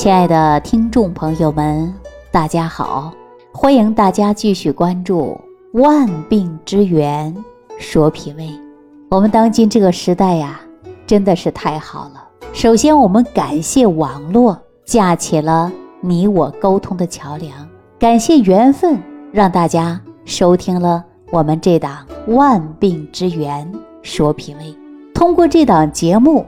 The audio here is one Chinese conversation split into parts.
亲爱的听众朋友们，大家好！欢迎大家继续关注《万病之源说脾胃》。我们当今这个时代呀，真的是太好了。首先，我们感谢网络架起了你我沟通的桥梁，感谢缘分让大家收听了我们这档《万病之源说脾胃》。通过这档节目，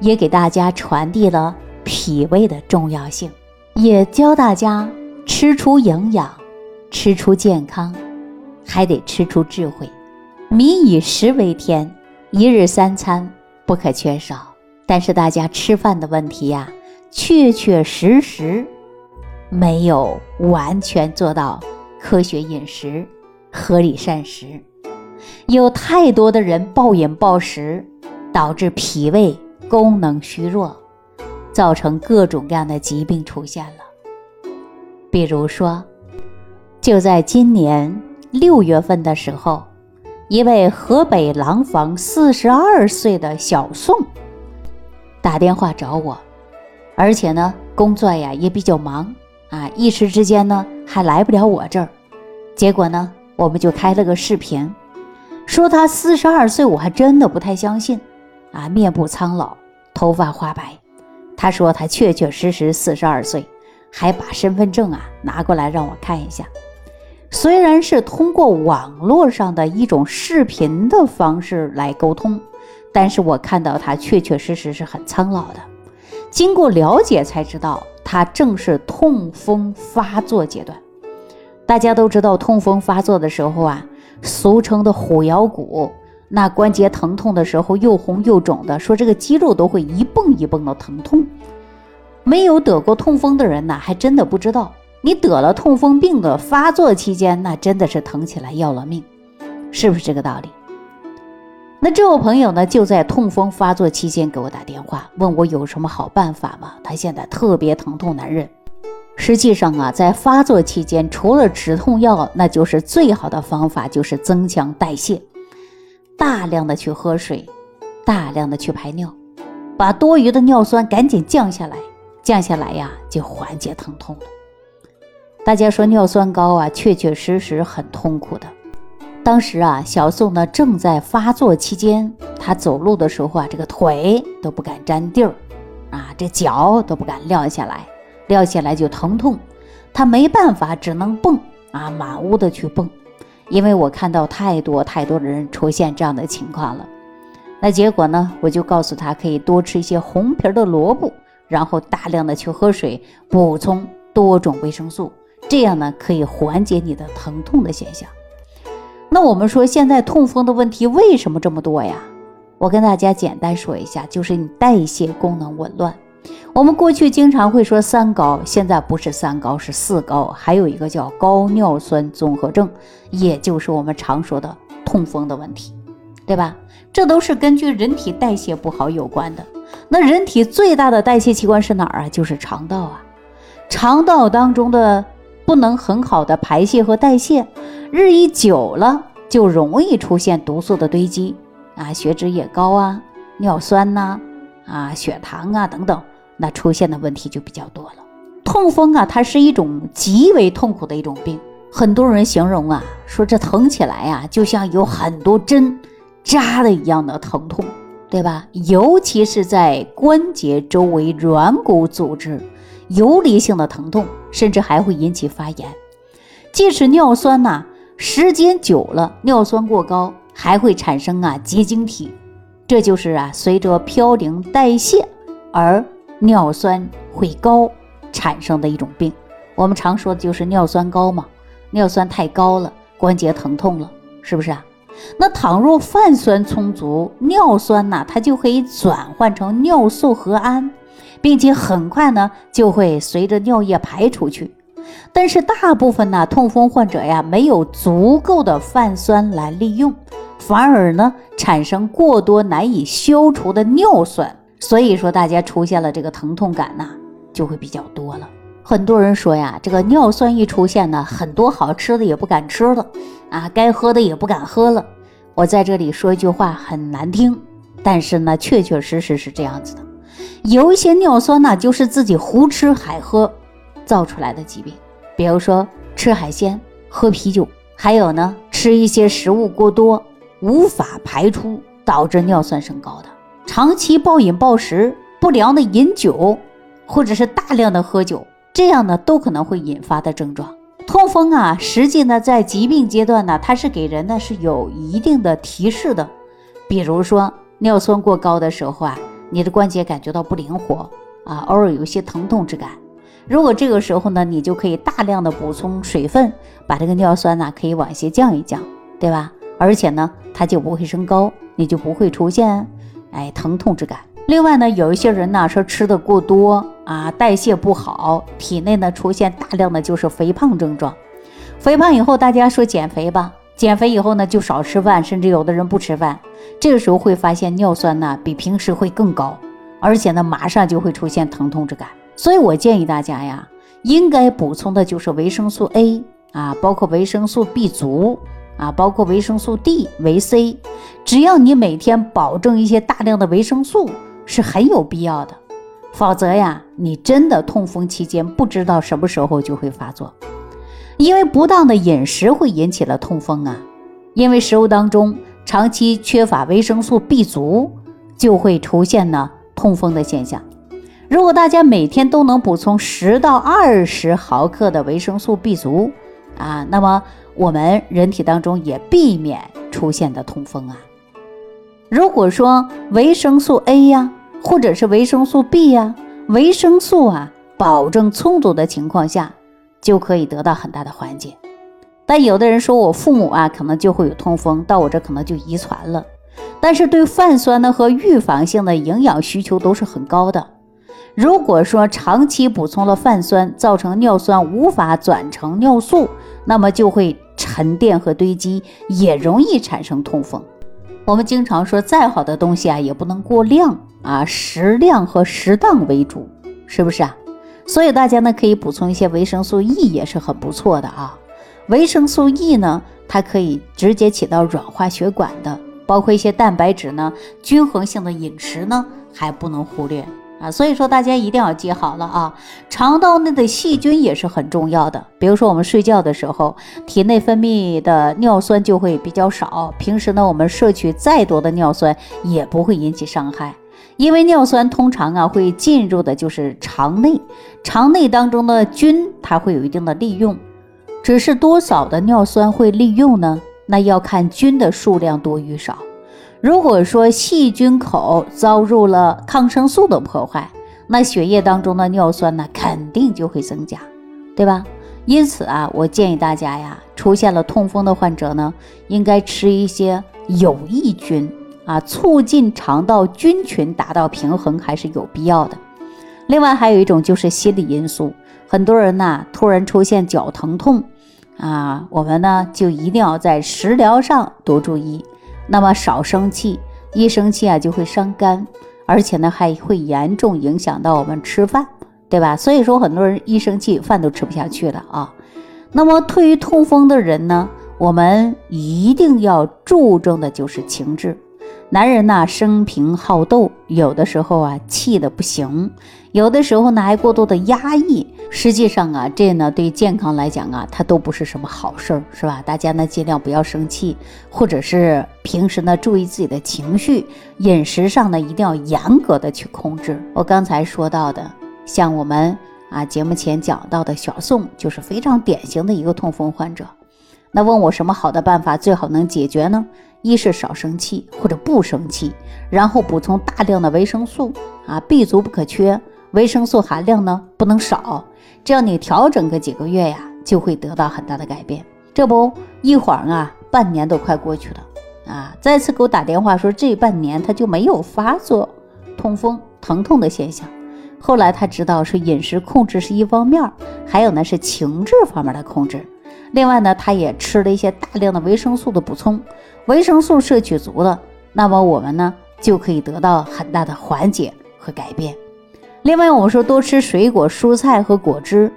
也给大家传递了。脾胃的重要性，也教大家吃出营养，吃出健康，还得吃出智慧。民以食为天，一日三餐不可缺少。但是大家吃饭的问题呀，确确实实没有完全做到科学饮食、合理膳食。有太多的人暴饮暴食，导致脾胃功能虚弱。造成各种各样的疾病出现了，比如说，就在今年六月份的时候，一位河北廊坊四十二岁的小宋打电话找我，而且呢，工作呀也比较忙啊，一时之间呢还来不了我这儿。结果呢，我们就开了个视频，说他四十二岁，我还真的不太相信啊，面部苍老，头发花白。他说他确确实实四十二岁，还把身份证啊拿过来让我看一下。虽然是通过网络上的一种视频的方式来沟通，但是我看到他确确实实是很苍老的。经过了解才知道，他正是痛风发作阶段。大家都知道，痛风发作的时候啊，俗称的虎咬骨。那关节疼痛的时候又红又肿的，说这个肌肉都会一蹦一蹦的疼痛。没有得过痛风的人呢，还真的不知道。你得了痛风病的发作期间，那真的是疼起来要了命，是不是这个道理？那这位朋友呢，就在痛风发作期间给我打电话，问我有什么好办法吗？他现在特别疼痛难忍。实际上啊，在发作期间，除了止痛药，那就是最好的方法，就是增强代谢。大量的去喝水，大量的去排尿，把多余的尿酸赶紧降下来，降下来呀，就缓解疼痛了。大家说尿酸高啊，确确实实很痛苦的。当时啊，小宋呢正在发作期间，他走路的时候啊，这个腿都不敢沾地儿，啊，这脚都不敢撂下来，撂下来就疼痛，他没办法，只能蹦啊，满屋的去蹦。因为我看到太多太多的人出现这样的情况了，那结果呢？我就告诉他可以多吃一些红皮的萝卜，然后大量的去喝水，补充多种维生素，这样呢可以缓解你的疼痛的现象。那我们说现在痛风的问题为什么这么多呀？我跟大家简单说一下，就是你代谢功能紊乱。我们过去经常会说三高，现在不是三高，是四高，还有一个叫高尿酸综合症，也就是我们常说的痛风的问题，对吧？这都是根据人体代谢不好有关的。那人体最大的代谢器官是哪儿啊？就是肠道啊。肠道当中的不能很好的排泄和代谢，日益久了就容易出现毒素的堆积啊，血脂也高啊，尿酸呐，啊，血糖啊等等。那出现的问题就比较多了。痛风啊，它是一种极为痛苦的一种病。很多人形容啊，说这疼起来呀，就像有很多针扎的一样的疼痛，对吧？尤其是在关节周围软骨组织，游离性的疼痛，甚至还会引起发炎。即使尿酸呐，时间久了，尿酸过高，还会产生啊结晶体，这就是啊随着嘌呤代谢而。尿酸会高产生的一种病，我们常说的就是尿酸高嘛，尿酸太高了，关节疼痛了，是不是啊？那倘若泛酸充足，尿酸呢，它就可以转换成尿素和氨，并且很快呢就会随着尿液排出去。但是大部分呢痛风患者呀，没有足够的泛酸来利用，反而呢产生过多难以消除的尿酸。所以说，大家出现了这个疼痛感呢，就会比较多了。很多人说呀，这个尿酸一出现呢，很多好吃的也不敢吃了，啊，该喝的也不敢喝了。我在这里说一句话很难听，但是呢，确确实实是这样子的。有一些尿酸呢，就是自己胡吃海喝造出来的疾病，比如说吃海鲜、喝啤酒，还有呢吃一些食物过多无法排出，导致尿酸升高的，长期暴饮暴食、不良的饮酒，或者是大量的喝酒，这样呢都可能会引发的症状。痛风啊，实际呢在疾病阶段呢，它是给人呢是有一定的提示的，比如说尿酸过高的时候啊。你的关节感觉到不灵活啊，偶尔有一些疼痛之感。如果这个时候呢，你就可以大量的补充水分，把这个尿酸呢可以往下降一降，对吧？而且呢，它就不会升高，你就不会出现哎疼痛之感。另外呢，有一些人呢说吃的过多啊，代谢不好，体内呢出现大量的就是肥胖症状。肥胖以后，大家说减肥吧。减肥以后呢，就少吃饭，甚至有的人不吃饭。这个时候会发现尿酸呢比平时会更高，而且呢马上就会出现疼痛之感。所以我建议大家呀，应该补充的就是维生素 A 啊，包括维生素 B 族啊，包括维生素 D、维 C。只要你每天保证一些大量的维生素，是很有必要的。否则呀，你真的痛风期间不知道什么时候就会发作。因为不当的饮食会引起了痛风啊，因为食物当中长期缺乏维生素 B 族，就会出现呢痛风的现象。如果大家每天都能补充十到二十毫克的维生素 B 族啊，那么我们人体当中也避免出现的痛风啊。如果说维生素 A 呀，或者是维生素 B 呀，维生素啊保证充足的情况下。就可以得到很大的缓解，但有的人说我父母啊可能就会有痛风，到我这可能就遗传了。但是对泛酸呢和预防性的营养需求都是很高的。如果说长期补充了泛酸，造成尿酸无法转成尿素，那么就会沉淀和堆积，也容易产生痛风。我们经常说，再好的东西啊也不能过量啊，适量和适当为主，是不是啊？所以大家呢可以补充一些维生素 E 也是很不错的啊。维生素 E 呢，它可以直接起到软化血管的，包括一些蛋白质呢，均衡性的饮食呢还不能忽略所以说大家一定要记好了啊，肠道内的细菌也是很重要的。比如说我们睡觉的时候，体内分泌的尿酸就会比较少，平时呢我们摄取再多的尿酸也不会引起伤害。因为尿酸通常啊会进入的就是肠内，肠内当中的菌它会有一定的利用，只是多少的尿酸会利用呢？那要看菌的数量多与少。如果说细菌口遭入了抗生素的破坏，那血液当中的尿酸呢肯定就会增加，对吧？因此啊，我建议大家呀，出现了痛风的患者呢，应该吃一些有益菌。啊，促进肠道菌群达到平衡还是有必要的。另外还有一种就是心理因素，很多人呢突然出现脚疼痛，啊，我们呢就一定要在食疗上多注意。那么少生气，一生气啊就会伤肝，而且呢还会严重影响到我们吃饭，对吧？所以说很多人一生气饭都吃不下去了啊。那么对于痛风的人呢，我们一定要注重的就是情志。男人呐，生平好斗，有的时候啊气的不行，有的时候呢还过度的压抑。实际上啊，这呢对健康来讲啊，它都不是什么好事儿，是吧？大家呢尽量不要生气，或者是平时呢注意自己的情绪，饮食上呢一定要严格的去控制。我刚才说到的，像我们啊节目前讲到的小宋，就是非常典型的一个痛风患者。那问我什么好的办法最好能解决呢？一是少生气或者不生气，然后补充大量的维生素啊，B 族不可缺，维生素含量呢不能少。这样你调整个几个月呀，就会得到很大的改变。这不一会儿啊，半年都快过去了啊，再次给我打电话说这半年他就没有发作痛风疼痛的现象。后来他知道是饮食控制是一方面，还有呢是情志方面的控制。另外呢，他也吃了一些大量的维生素的补充，维生素摄取足了，那么我们呢就可以得到很大的缓解和改变。另外，我们说多吃水果、蔬菜和果汁，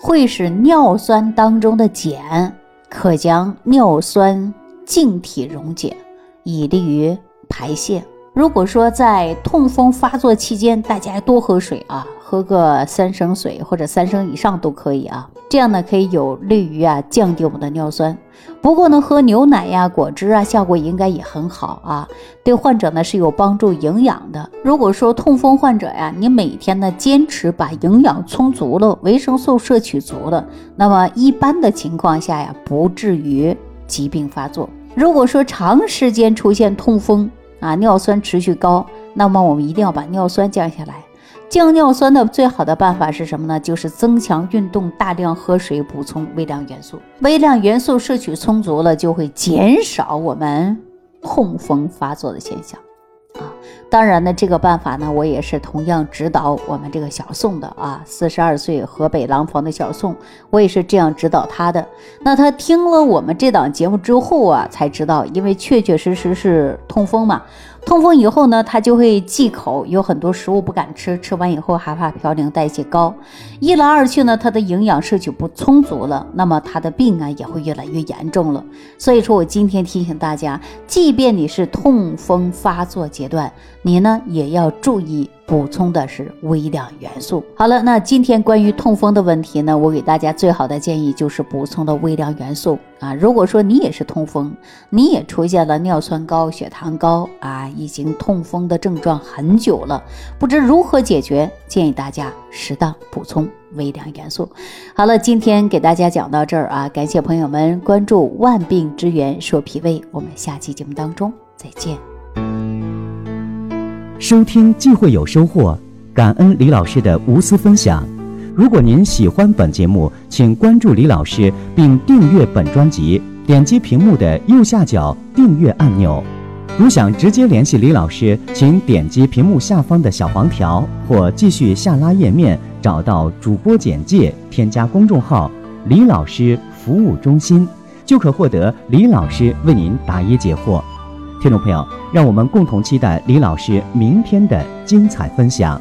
会使尿酸当中的碱可将尿酸净体溶解，以利于排泄如果说在痛风发作期间，大家多喝水啊，喝个三升水或者三升以上都可以啊。这样呢，可以有利于啊降低我们的尿酸。不过呢，喝牛奶呀、果汁啊，效果应该也很好啊，对患者呢是有帮助营养的。如果说痛风患者呀，你每天呢坚持把营养充足了，维生素摄取足了，那么一般的情况下呀，不至于疾病发作。如果说长时间出现痛风啊，尿酸持续高，那么我们一定要把尿酸降下来。降尿酸的最好的办法是什么呢？就是增强运动，大量喝水，补充微量元素。微量元素摄取充足了，就会减少我们痛风发作的现象。啊，当然呢，这个办法呢，我也是同样指导我们这个小宋的啊，四十二岁河北廊坊的小宋，我也是这样指导他的。那他听了我们这档节目之后啊，才知道，因为确确实实是痛风嘛。痛风以后呢，他就会忌口，有很多食物不敢吃，吃完以后还怕嘌呤代谢高。一来二去呢，他的营养摄取不充足了，那么他的病啊也会越来越严重了。所以说我今天提醒大家，即便你是痛风发作阶段，你呢也要注意。补充的是微量元素。好了，那今天关于痛风的问题呢，我给大家最好的建议就是补充的微量元素啊。如果说你也是痛风，你也出现了尿酸高、血糖高啊，已经痛风的症状很久了，不知如何解决，建议大家适当补充微量元素。好了，今天给大家讲到这儿啊，感谢朋友们关注万病之源说脾胃，我们下期节目当中再见。收听既会有收获，感恩李老师的无私分享。如果您喜欢本节目，请关注李老师并订阅本专辑，点击屏幕的右下角订阅按钮。如想直接联系李老师，请点击屏幕下方的小黄条，或继续下拉页面找到主播简介，添加公众号“李老师服务中心”，就可获得李老师为您答疑解惑。听众朋友，让我们共同期待李老师明天的精彩分享。